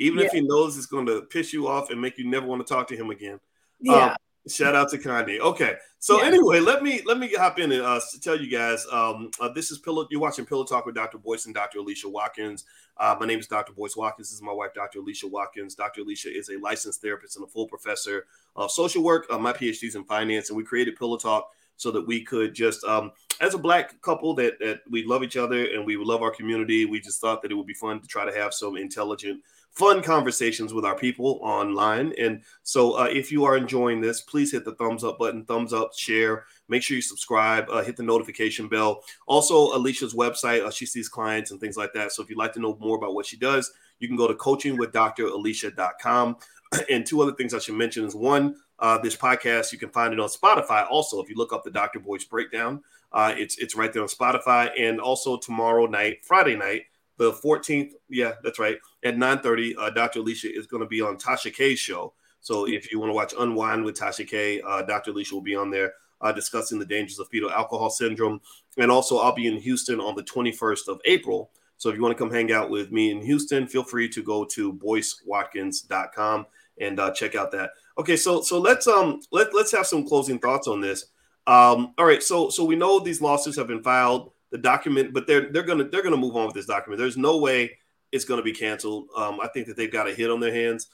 even yeah. if he knows it's going to piss you off and make you never want to talk to him again. Yeah. Um, shout out to Kanye. Okay, so yeah. anyway, let me let me hop in and uh, tell you guys. Um, uh, this is Pillow. You're watching Pillow Talk with Dr. Boyce and Dr. Alicia Watkins. Uh, my name is Dr. Boyce Watkins. This is my wife, Dr. Alicia Watkins. Dr. Alicia is a licensed therapist and a full professor of social work. Uh, my PhD is in finance, and we created Pillow Talk so that we could just, um, as a black couple, that that we love each other and we love our community. We just thought that it would be fun to try to have some intelligent fun conversations with our people online. And so, uh, if you are enjoying this, please hit the thumbs up button, thumbs up, share. Make sure you subscribe, uh, hit the notification bell. Also, Alicia's website, uh, she sees clients and things like that. So, if you'd like to know more about what she does, you can go to coachingwithdralicia.com. And two other things I should mention is one, uh, this podcast you can find it on Spotify. Also, if you look up the Dr. Boyce breakdown, uh, it's it's right there on Spotify. And also tomorrow night, Friday night, the 14th. Yeah, that's right. At 9:30, uh, Dr. Alicia is going to be on Tasha K's show. So if you want to watch Unwind with Tasha K, uh, Dr. Alicia will be on there uh, discussing the dangers of fetal alcohol syndrome. And also, I'll be in Houston on the 21st of April. So if you want to come hang out with me in Houston, feel free to go to boycewatkins.com and uh, check out that. Okay, so so let's um let let's have some closing thoughts on this. Um, all right, so so we know these lawsuits have been filed the document, but they're they're gonna they're gonna move on with this document. There's no way it's gonna be canceled. Um, I think that they've got a hit on their hands.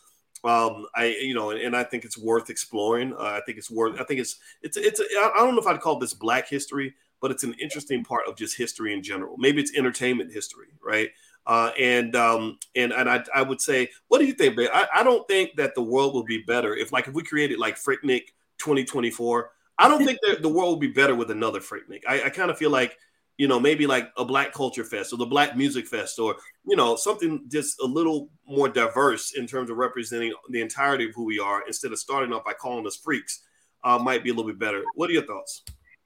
Um, I you know, and, and I think it's worth exploring. Uh, I think it's worth. I think it's it's it's. I don't know if I'd call this Black history, but it's an interesting part of just history in general. Maybe it's entertainment history, right? Uh, and um, and and I, I would say, what do you think, babe? I, I don't think that the world will be better if, like, if we created like Freaknik 2024. I don't think that the world will be better with another Freaknik. I, I kind of feel like you know, maybe like a Black Culture Fest or the Black Music Fest or, you know, something just a little more diverse in terms of representing the entirety of who we are instead of starting off by calling us freaks uh, might be a little bit better. What are your thoughts?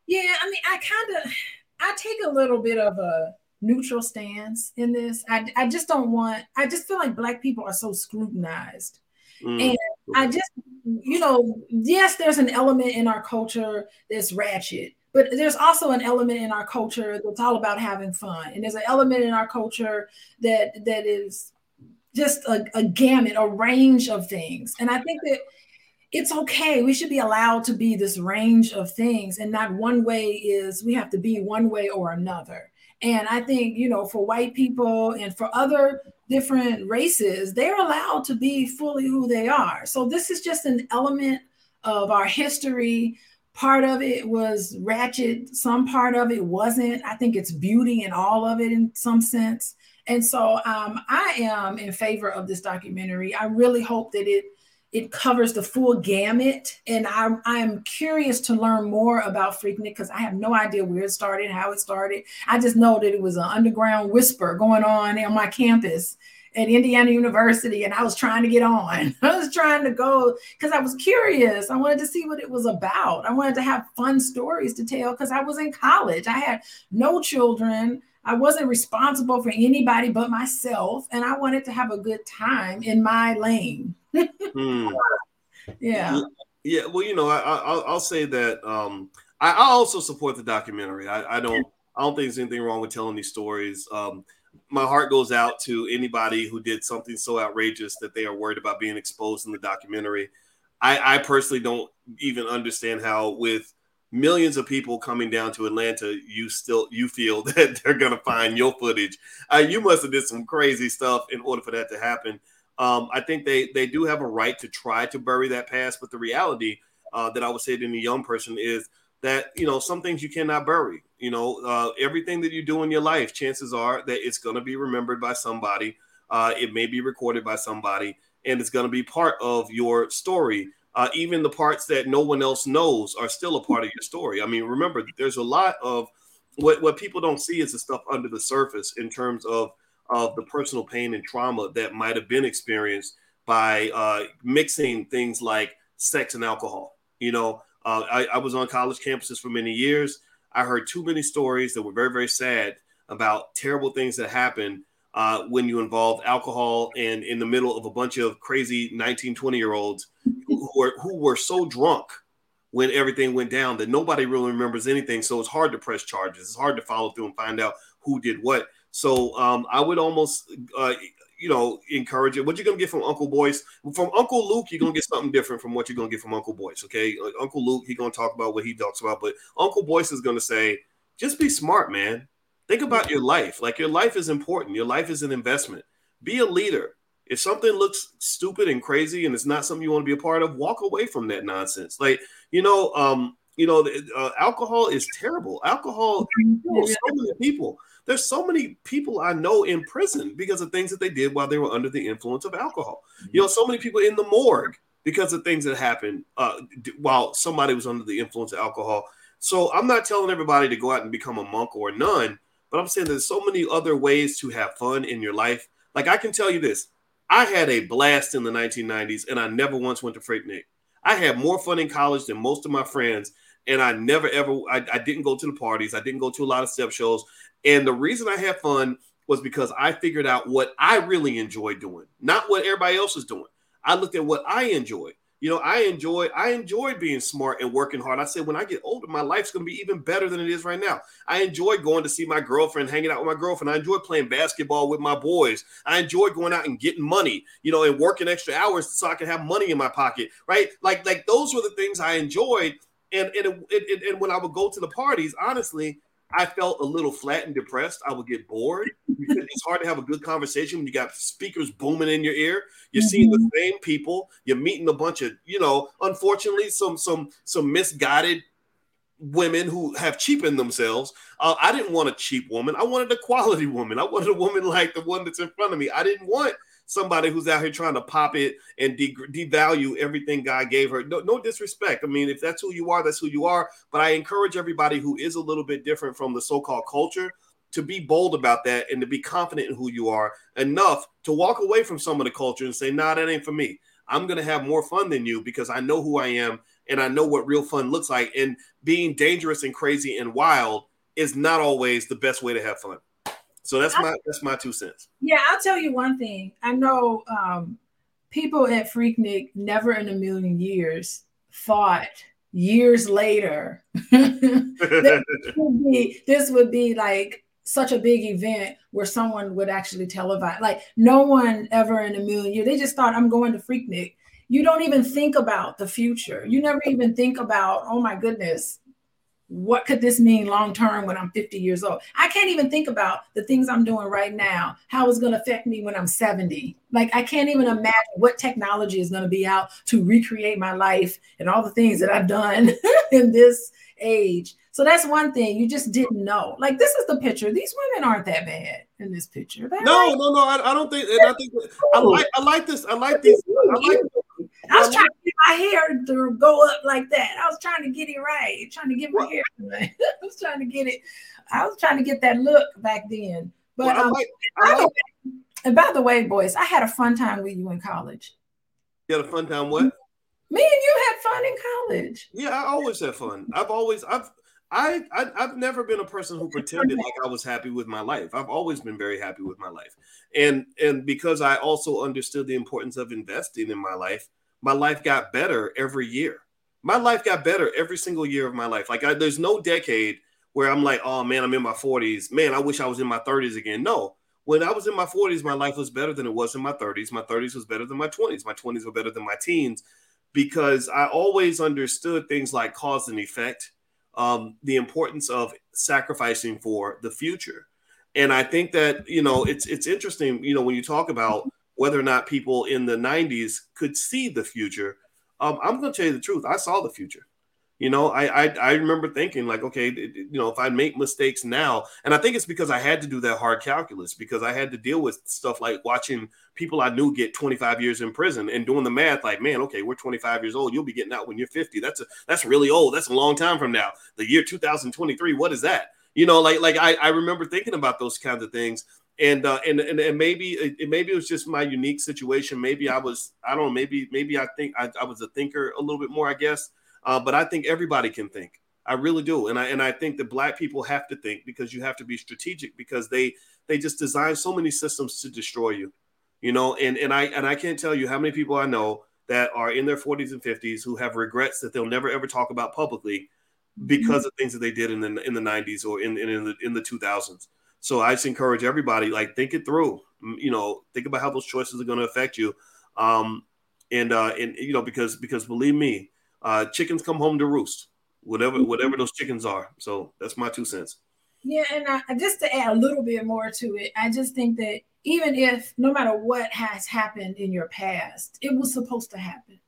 Yeah, I mean, I kind of, I take a little bit of a neutral stance in this. I, I just don't want, I just feel like Black people are so scrutinized. Mm. And I just, you know, yes, there's an element in our culture that's ratchet but there's also an element in our culture that's all about having fun. And there's an element in our culture that that is just a, a gamut a range of things. And i think that it's okay. We should be allowed to be this range of things and not one way is we have to be one way or another. And i think you know for white people and for other different races they're allowed to be fully who they are. So this is just an element of our history part of it was ratchet some part of it wasn't. I think it's beauty in all of it in some sense. And so um, i am in favor of this documentary. I really hope that it it covers the full gamut. And i'm i'm curious to learn more about freaknik because i have no idea where it started how it started. I just know that it was an underground whisper going on on my campus at Indiana University and I was trying to get on. I was trying to go because I was curious. I wanted to see what it was about. I wanted to have fun stories to tell because I was in college. I had no children. I wasn't responsible for anybody but myself. And I wanted to have a good time in my lane. hmm. Yeah. Yeah. Well, you know, I, will say that um, I, I, also support the documentary. I, I, don't. I don't think there's anything wrong with telling these stories. Um, my heart goes out to anybody who did something so outrageous that they are worried about being exposed in the documentary. I, I personally don't even understand how, with millions of people coming down to Atlanta, you still you feel that they're gonna find your footage. Uh, you must have did some crazy stuff in order for that to happen. Um, I think they they do have a right to try to bury that past, but the reality uh, that I would say to any young person is that you know some things you cannot bury. You know, uh, everything that you do in your life, chances are that it's going to be remembered by somebody. Uh, it may be recorded by somebody, and it's going to be part of your story. Uh, even the parts that no one else knows are still a part of your story. I mean, remember, there's a lot of what what people don't see is the stuff under the surface in terms of of the personal pain and trauma that might have been experienced by uh, mixing things like sex and alcohol. You know, uh, I, I was on college campuses for many years. I heard too many stories that were very, very sad about terrible things that happen uh, when you involve alcohol and in the middle of a bunch of crazy 19, 20 year olds who, were, who were so drunk when everything went down that nobody really remembers anything. So it's hard to press charges. It's hard to follow through and find out who did what. So um, I would almost, uh, you know, encourage it. What you're gonna get from Uncle Boyce, from Uncle Luke, you're gonna get something different from what you're gonna get from Uncle Boyce. Okay, like Uncle Luke, he's gonna talk about what he talks about, but Uncle Boyce is gonna say, just be smart, man. Think about your life. Like your life is important. Your life is an investment. Be a leader. If something looks stupid and crazy and it's not something you want to be a part of, walk away from that nonsense. Like you know, um, you know, uh, alcohol is terrible. Alcohol kills so many people. There's so many people I know in prison because of things that they did while they were under the influence of alcohol. Mm-hmm. You know, so many people in the morgue because of things that happened uh, while somebody was under the influence of alcohol. So I'm not telling everybody to go out and become a monk or a nun, but I'm saying there's so many other ways to have fun in your life. Like I can tell you this, I had a blast in the 1990s, and I never once went to Freaknik. I had more fun in college than most of my friends, and I never ever I, I, didn't go to the parties. I didn't go to a lot of step shows. And the reason I had fun was because I figured out what I really enjoy doing, not what everybody else is doing. I looked at what I enjoy. You know, I enjoy I enjoy being smart and working hard. I said when I get older, my life's going to be even better than it is right now. I enjoy going to see my girlfriend, hanging out with my girlfriend. I enjoy playing basketball with my boys. I enjoy going out and getting money, you know, and working extra hours so I can have money in my pocket, right? Like like those were the things I enjoyed. And and, it, it, and when I would go to the parties, honestly, I felt a little flat and depressed. I would get bored. it's hard to have a good conversation when you got speakers booming in your ear. You're mm-hmm. seeing the mm-hmm. same people. You're meeting a bunch of, you know, unfortunately, some some some misguided women who have cheapened themselves. Uh, I didn't want a cheap woman. I wanted a quality woman. I wanted a woman like the one that's in front of me. I didn't want somebody who's out here trying to pop it and de- devalue everything God gave her. No, no disrespect. I mean, if that's who you are, that's who you are. But I encourage everybody who is a little bit different from the so-called culture to be bold about that and to be confident in who you are enough to walk away from some of the culture and say, nah, that ain't for me. I'm going to have more fun than you because I know who I am and I know what real fun looks like. And being dangerous and crazy and wild is not always the best way to have fun. So that's my that's my two cents. Yeah, I'll tell you one thing. I know um, people at Freaknik never in a million years thought years later, this, would be, this would be like such a big event where someone would actually televise. Like no one ever in a million years, they just thought I'm going to Freaknik. You don't even think about the future. You never even think about, oh my goodness, what could this mean long term when I'm 50 years old? I can't even think about the things I'm doing right now, how it's going to affect me when I'm 70. Like, I can't even imagine what technology is going to be out to recreate my life and all the things that I've done in this age. So that's one thing you just didn't know. Like, this is the picture. These women aren't that bad in this picture. They're no, like, no, no. I, I, don't think. I think I like. I like this. I like these. I like I was trying my hair to go up like that. I was trying to get it right, trying to get my hair. Right. I was trying to get it. I was trying to get that look back then. But well, um, like, by like, way, and by the way, boys, I had a fun time with you in college. You had a fun time. What? Me and you had fun in college. Yeah, I always had fun. I've always I've I, I have never been a person who pretended like I was happy with my life. I've always been very happy with my life, and and because I also understood the importance of investing in my life, my life got better every year. My life got better every single year of my life. Like I, there's no decade where I'm like, oh man, I'm in my 40s. Man, I wish I was in my 30s again. No, when I was in my 40s, my life was better than it was in my 30s. My 30s was better than my 20s. My 20s were better than my teens because I always understood things like cause and effect, um, the importance of sacrificing for the future. And I think that you know it's it's interesting, you know, when you talk about whether or not people in the 90s could see the future. Um, I'm going to tell you the truth. I saw the future. You know, I, I, I remember thinking like, okay, you know, if I make mistakes now, and I think it's because I had to do that hard calculus because I had to deal with stuff like watching people I knew get 25 years in prison and doing the math. Like, man, okay, we're 25 years old. You'll be getting out when you're 50. That's a that's really old. That's a long time from now. The year 2023. What is that? You know, like like I, I remember thinking about those kinds of things and uh, and, and and maybe it, maybe it was just my unique situation. Maybe I was I don't know. Maybe maybe I think I, I was a thinker a little bit more. I guess, uh, but I think everybody can think. I really do, and I and I think that black people have to think because you have to be strategic because they they just design so many systems to destroy you, you know. And and I and I can't tell you how many people I know that are in their 40s and 50s who have regrets that they'll never ever talk about publicly because mm-hmm. of things that they did in the in the 90s or in in, in the in the 2000s. So I just encourage everybody, like, think it through. You know, think about how those choices are going to affect you. Um, and uh, and you know, because because believe me, uh, chickens come home to roost. Whatever mm-hmm. whatever those chickens are. So that's my two cents. Yeah, and I, just to add a little bit more to it, I just think that even if no matter what has happened in your past, it was supposed to happen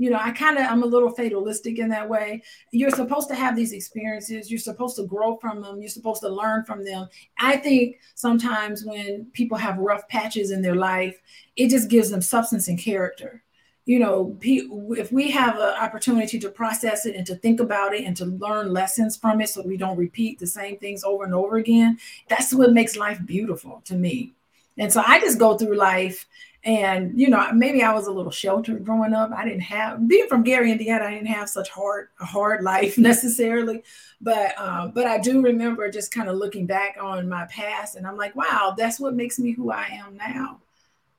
you know i kind of i'm a little fatalistic in that way. You're supposed to have these experiences. You're supposed to grow from them. You're supposed to learn from them. I think sometimes when people have rough patches in their life it just gives them substance and character. You know if we have an opportunity to process it and to think about it and to learn lessons from it so we don't repeat the same things over and over again that's what makes life beautiful to me. And so i just go through life and you know, maybe I was a little sheltered growing up. I didn't have being from Gary, Indiana. I didn't have such hard a hard life necessarily, but um, but I do remember just kind of looking back on my past, and I'm like, wow, that's what makes me who I am now.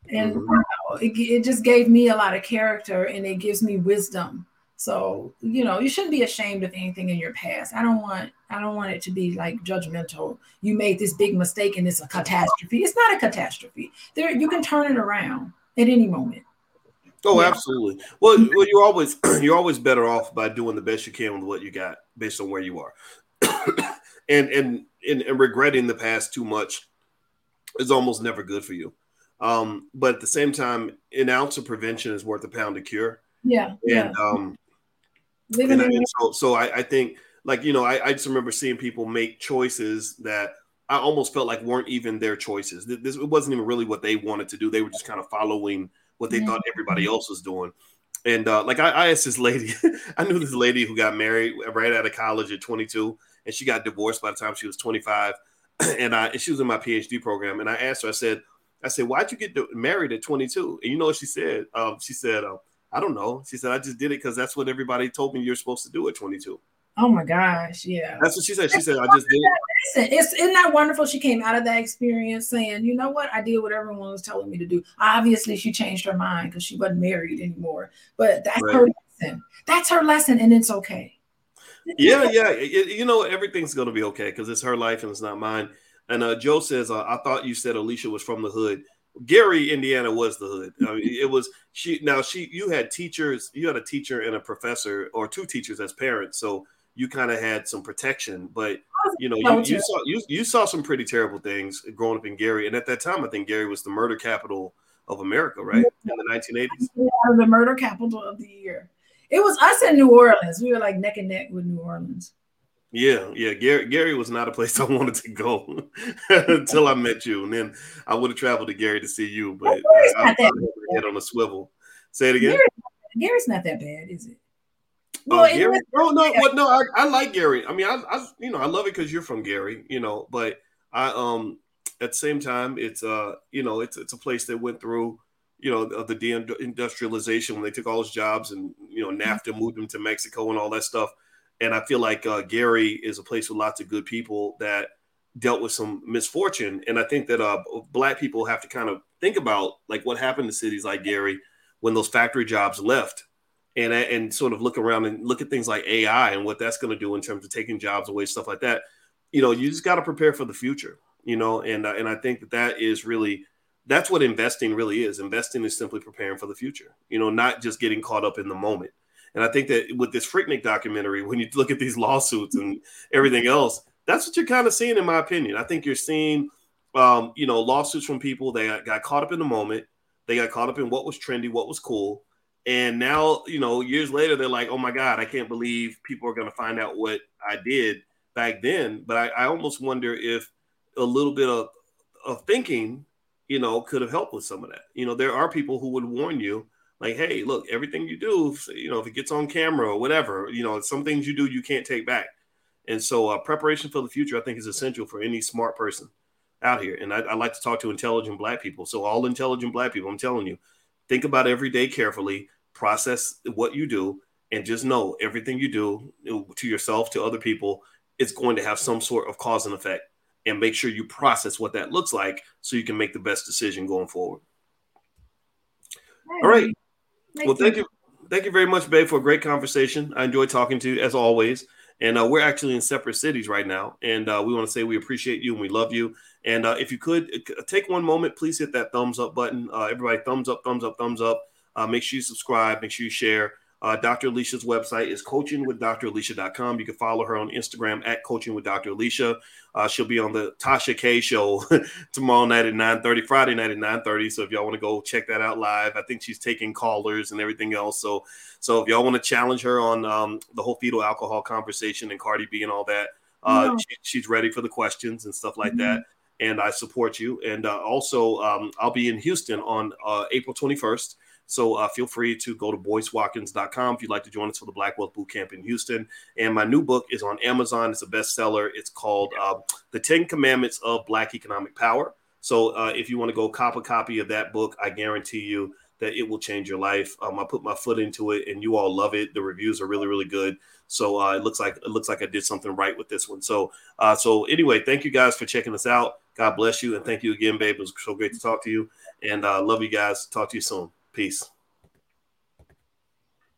And mm-hmm. wow, it, it just gave me a lot of character, and it gives me wisdom so, you know, you shouldn't be ashamed of anything in your past. I don't want I don't want it to be like judgmental. You made this big mistake and it's a catastrophe. It's not a catastrophe. There you can turn it around at any moment. Oh, yeah. absolutely. Well, well, you're always you're always better off by doing the best you can with what you got based on where you are. and, and and and regretting the past too much is almost never good for you. Um, but at the same time, an ounce of prevention is worth a pound of cure. Yeah. And yeah. um and, I, and so, so I, I, think, like you know, I, I just remember seeing people make choices that I almost felt like weren't even their choices. This it wasn't even really what they wanted to do. They were just kind of following what they mm-hmm. thought everybody else was doing. And uh, like I, I asked this lady, I knew this lady who got married right out of college at 22, and she got divorced by the time she was 25. And I, and she was in my PhD program, and I asked her, I said, I said, why'd you get married at 22? And you know what she said? Um, she said, uh, I don't know. She said, I just did it because that's what everybody told me you're supposed to do at 22. Oh my gosh, yeah. That's what she said. She said, I just did it. It's, isn't that wonderful? She came out of that experience saying, you know what? I did what everyone was telling me to do. Obviously, she changed her mind because she wasn't married anymore. But that's right. her lesson. That's her lesson, and it's okay. yeah, yeah. It, you know, everything's gonna be okay because it's her life and it's not mine. And uh, Joe says, uh, I thought you said Alicia was from the hood. Gary, Indiana was the hood. I mean, it was she. Now she, you had teachers, you had a teacher and a professor, or two teachers as parents, so you kind of had some protection. But you know, you, you, saw you, you saw some pretty terrible things growing up in Gary, and at that time, I think Gary was the murder capital of America, right? In the 1980s, yeah, the murder capital of the year. It was us in New Orleans. We were like neck and neck with New Orleans. Yeah, yeah. Gary, Gary was not a place I wanted to go until I met you, and then I would have traveled to Gary to see you, but I, I, I head on a swivel. Say it again. Gary's, Gary's not that bad, is it? Well, uh, Gary? no, no, what? No, I, I like Gary. I mean, I, I you know, I love it because you're from Gary, you know. But I, um, at the same time, it's uh, you know, it's it's a place that went through, you know, the deindustrialization when they took all those jobs and you know, NAFTA moved them to Mexico and all that stuff and I feel like uh, Gary is a place with lots of good people that dealt with some misfortune. And I think that uh, black people have to kind of think about like what happened to cities like Gary when those factory jobs left, and and sort of look around and look at things like AI and what that's going to do in terms of taking jobs away, stuff like that. You know, you just got to prepare for the future. You know, and uh, and I think that that is really that's what investing really is. Investing is simply preparing for the future. You know, not just getting caught up in the moment. And I think that with this Freaknik documentary, when you look at these lawsuits and everything else, that's what you're kind of seeing, in my opinion. I think you're seeing, um, you know, lawsuits from people that got caught up in the moment. They got caught up in what was trendy, what was cool. And now, you know, years later, they're like, oh my God, I can't believe people are going to find out what I did back then. But I, I almost wonder if a little bit of, of thinking, you know, could have helped with some of that. You know, there are people who would warn you like, hey, look, everything you do, you know, if it gets on camera or whatever, you know, some things you do you can't take back. And so, uh, preparation for the future, I think, is essential for any smart person out here. And I, I like to talk to intelligent black people. So, all intelligent black people, I'm telling you, think about every day carefully, process what you do, and just know everything you do to yourself, to other people, it's going to have some sort of cause and effect. And make sure you process what that looks like so you can make the best decision going forward. All right. Well, thank you. Thank you very much, Babe, for a great conversation. I enjoyed talking to you as always. And uh, we're actually in separate cities right now. And uh, we want to say we appreciate you and we love you. And uh, if you could uh, take one moment, please hit that thumbs up button. Uh, everybody, thumbs up, thumbs up, thumbs up. Uh, make sure you subscribe. Make sure you share. Uh, Dr. Alicia's website is coachingwithdralicia.com. You can follow her on Instagram at coaching with Dr. Alicia. Uh, she'll be on the Tasha K show tomorrow night at 9:30, Friday night at 9:30. So if y'all want to go check that out live, I think she's taking callers and everything else. So so if y'all want to challenge her on um, the whole fetal alcohol conversation and Cardi B and all that, uh, no. she, she's ready for the questions and stuff like mm-hmm. that. And I support you. And uh, also, um, I'll be in Houston on uh, April 21st. So uh, feel free to go to boycewatkins.com if you'd like to join us for the Black Wealth Boot Camp in Houston. And my new book is on Amazon. It's a bestseller. It's called uh, The 10 Commandments of Black Economic Power. So uh, if you want to go cop a copy of that book, I guarantee you that it will change your life. Um, I put my foot into it, and you all love it. The reviews are really, really good. So uh, it looks like it looks like I did something right with this one. So uh, so anyway, thank you guys for checking us out. God bless you, and thank you again, babe. It was so great to talk to you, and uh, love you guys. Talk to you soon. Peace.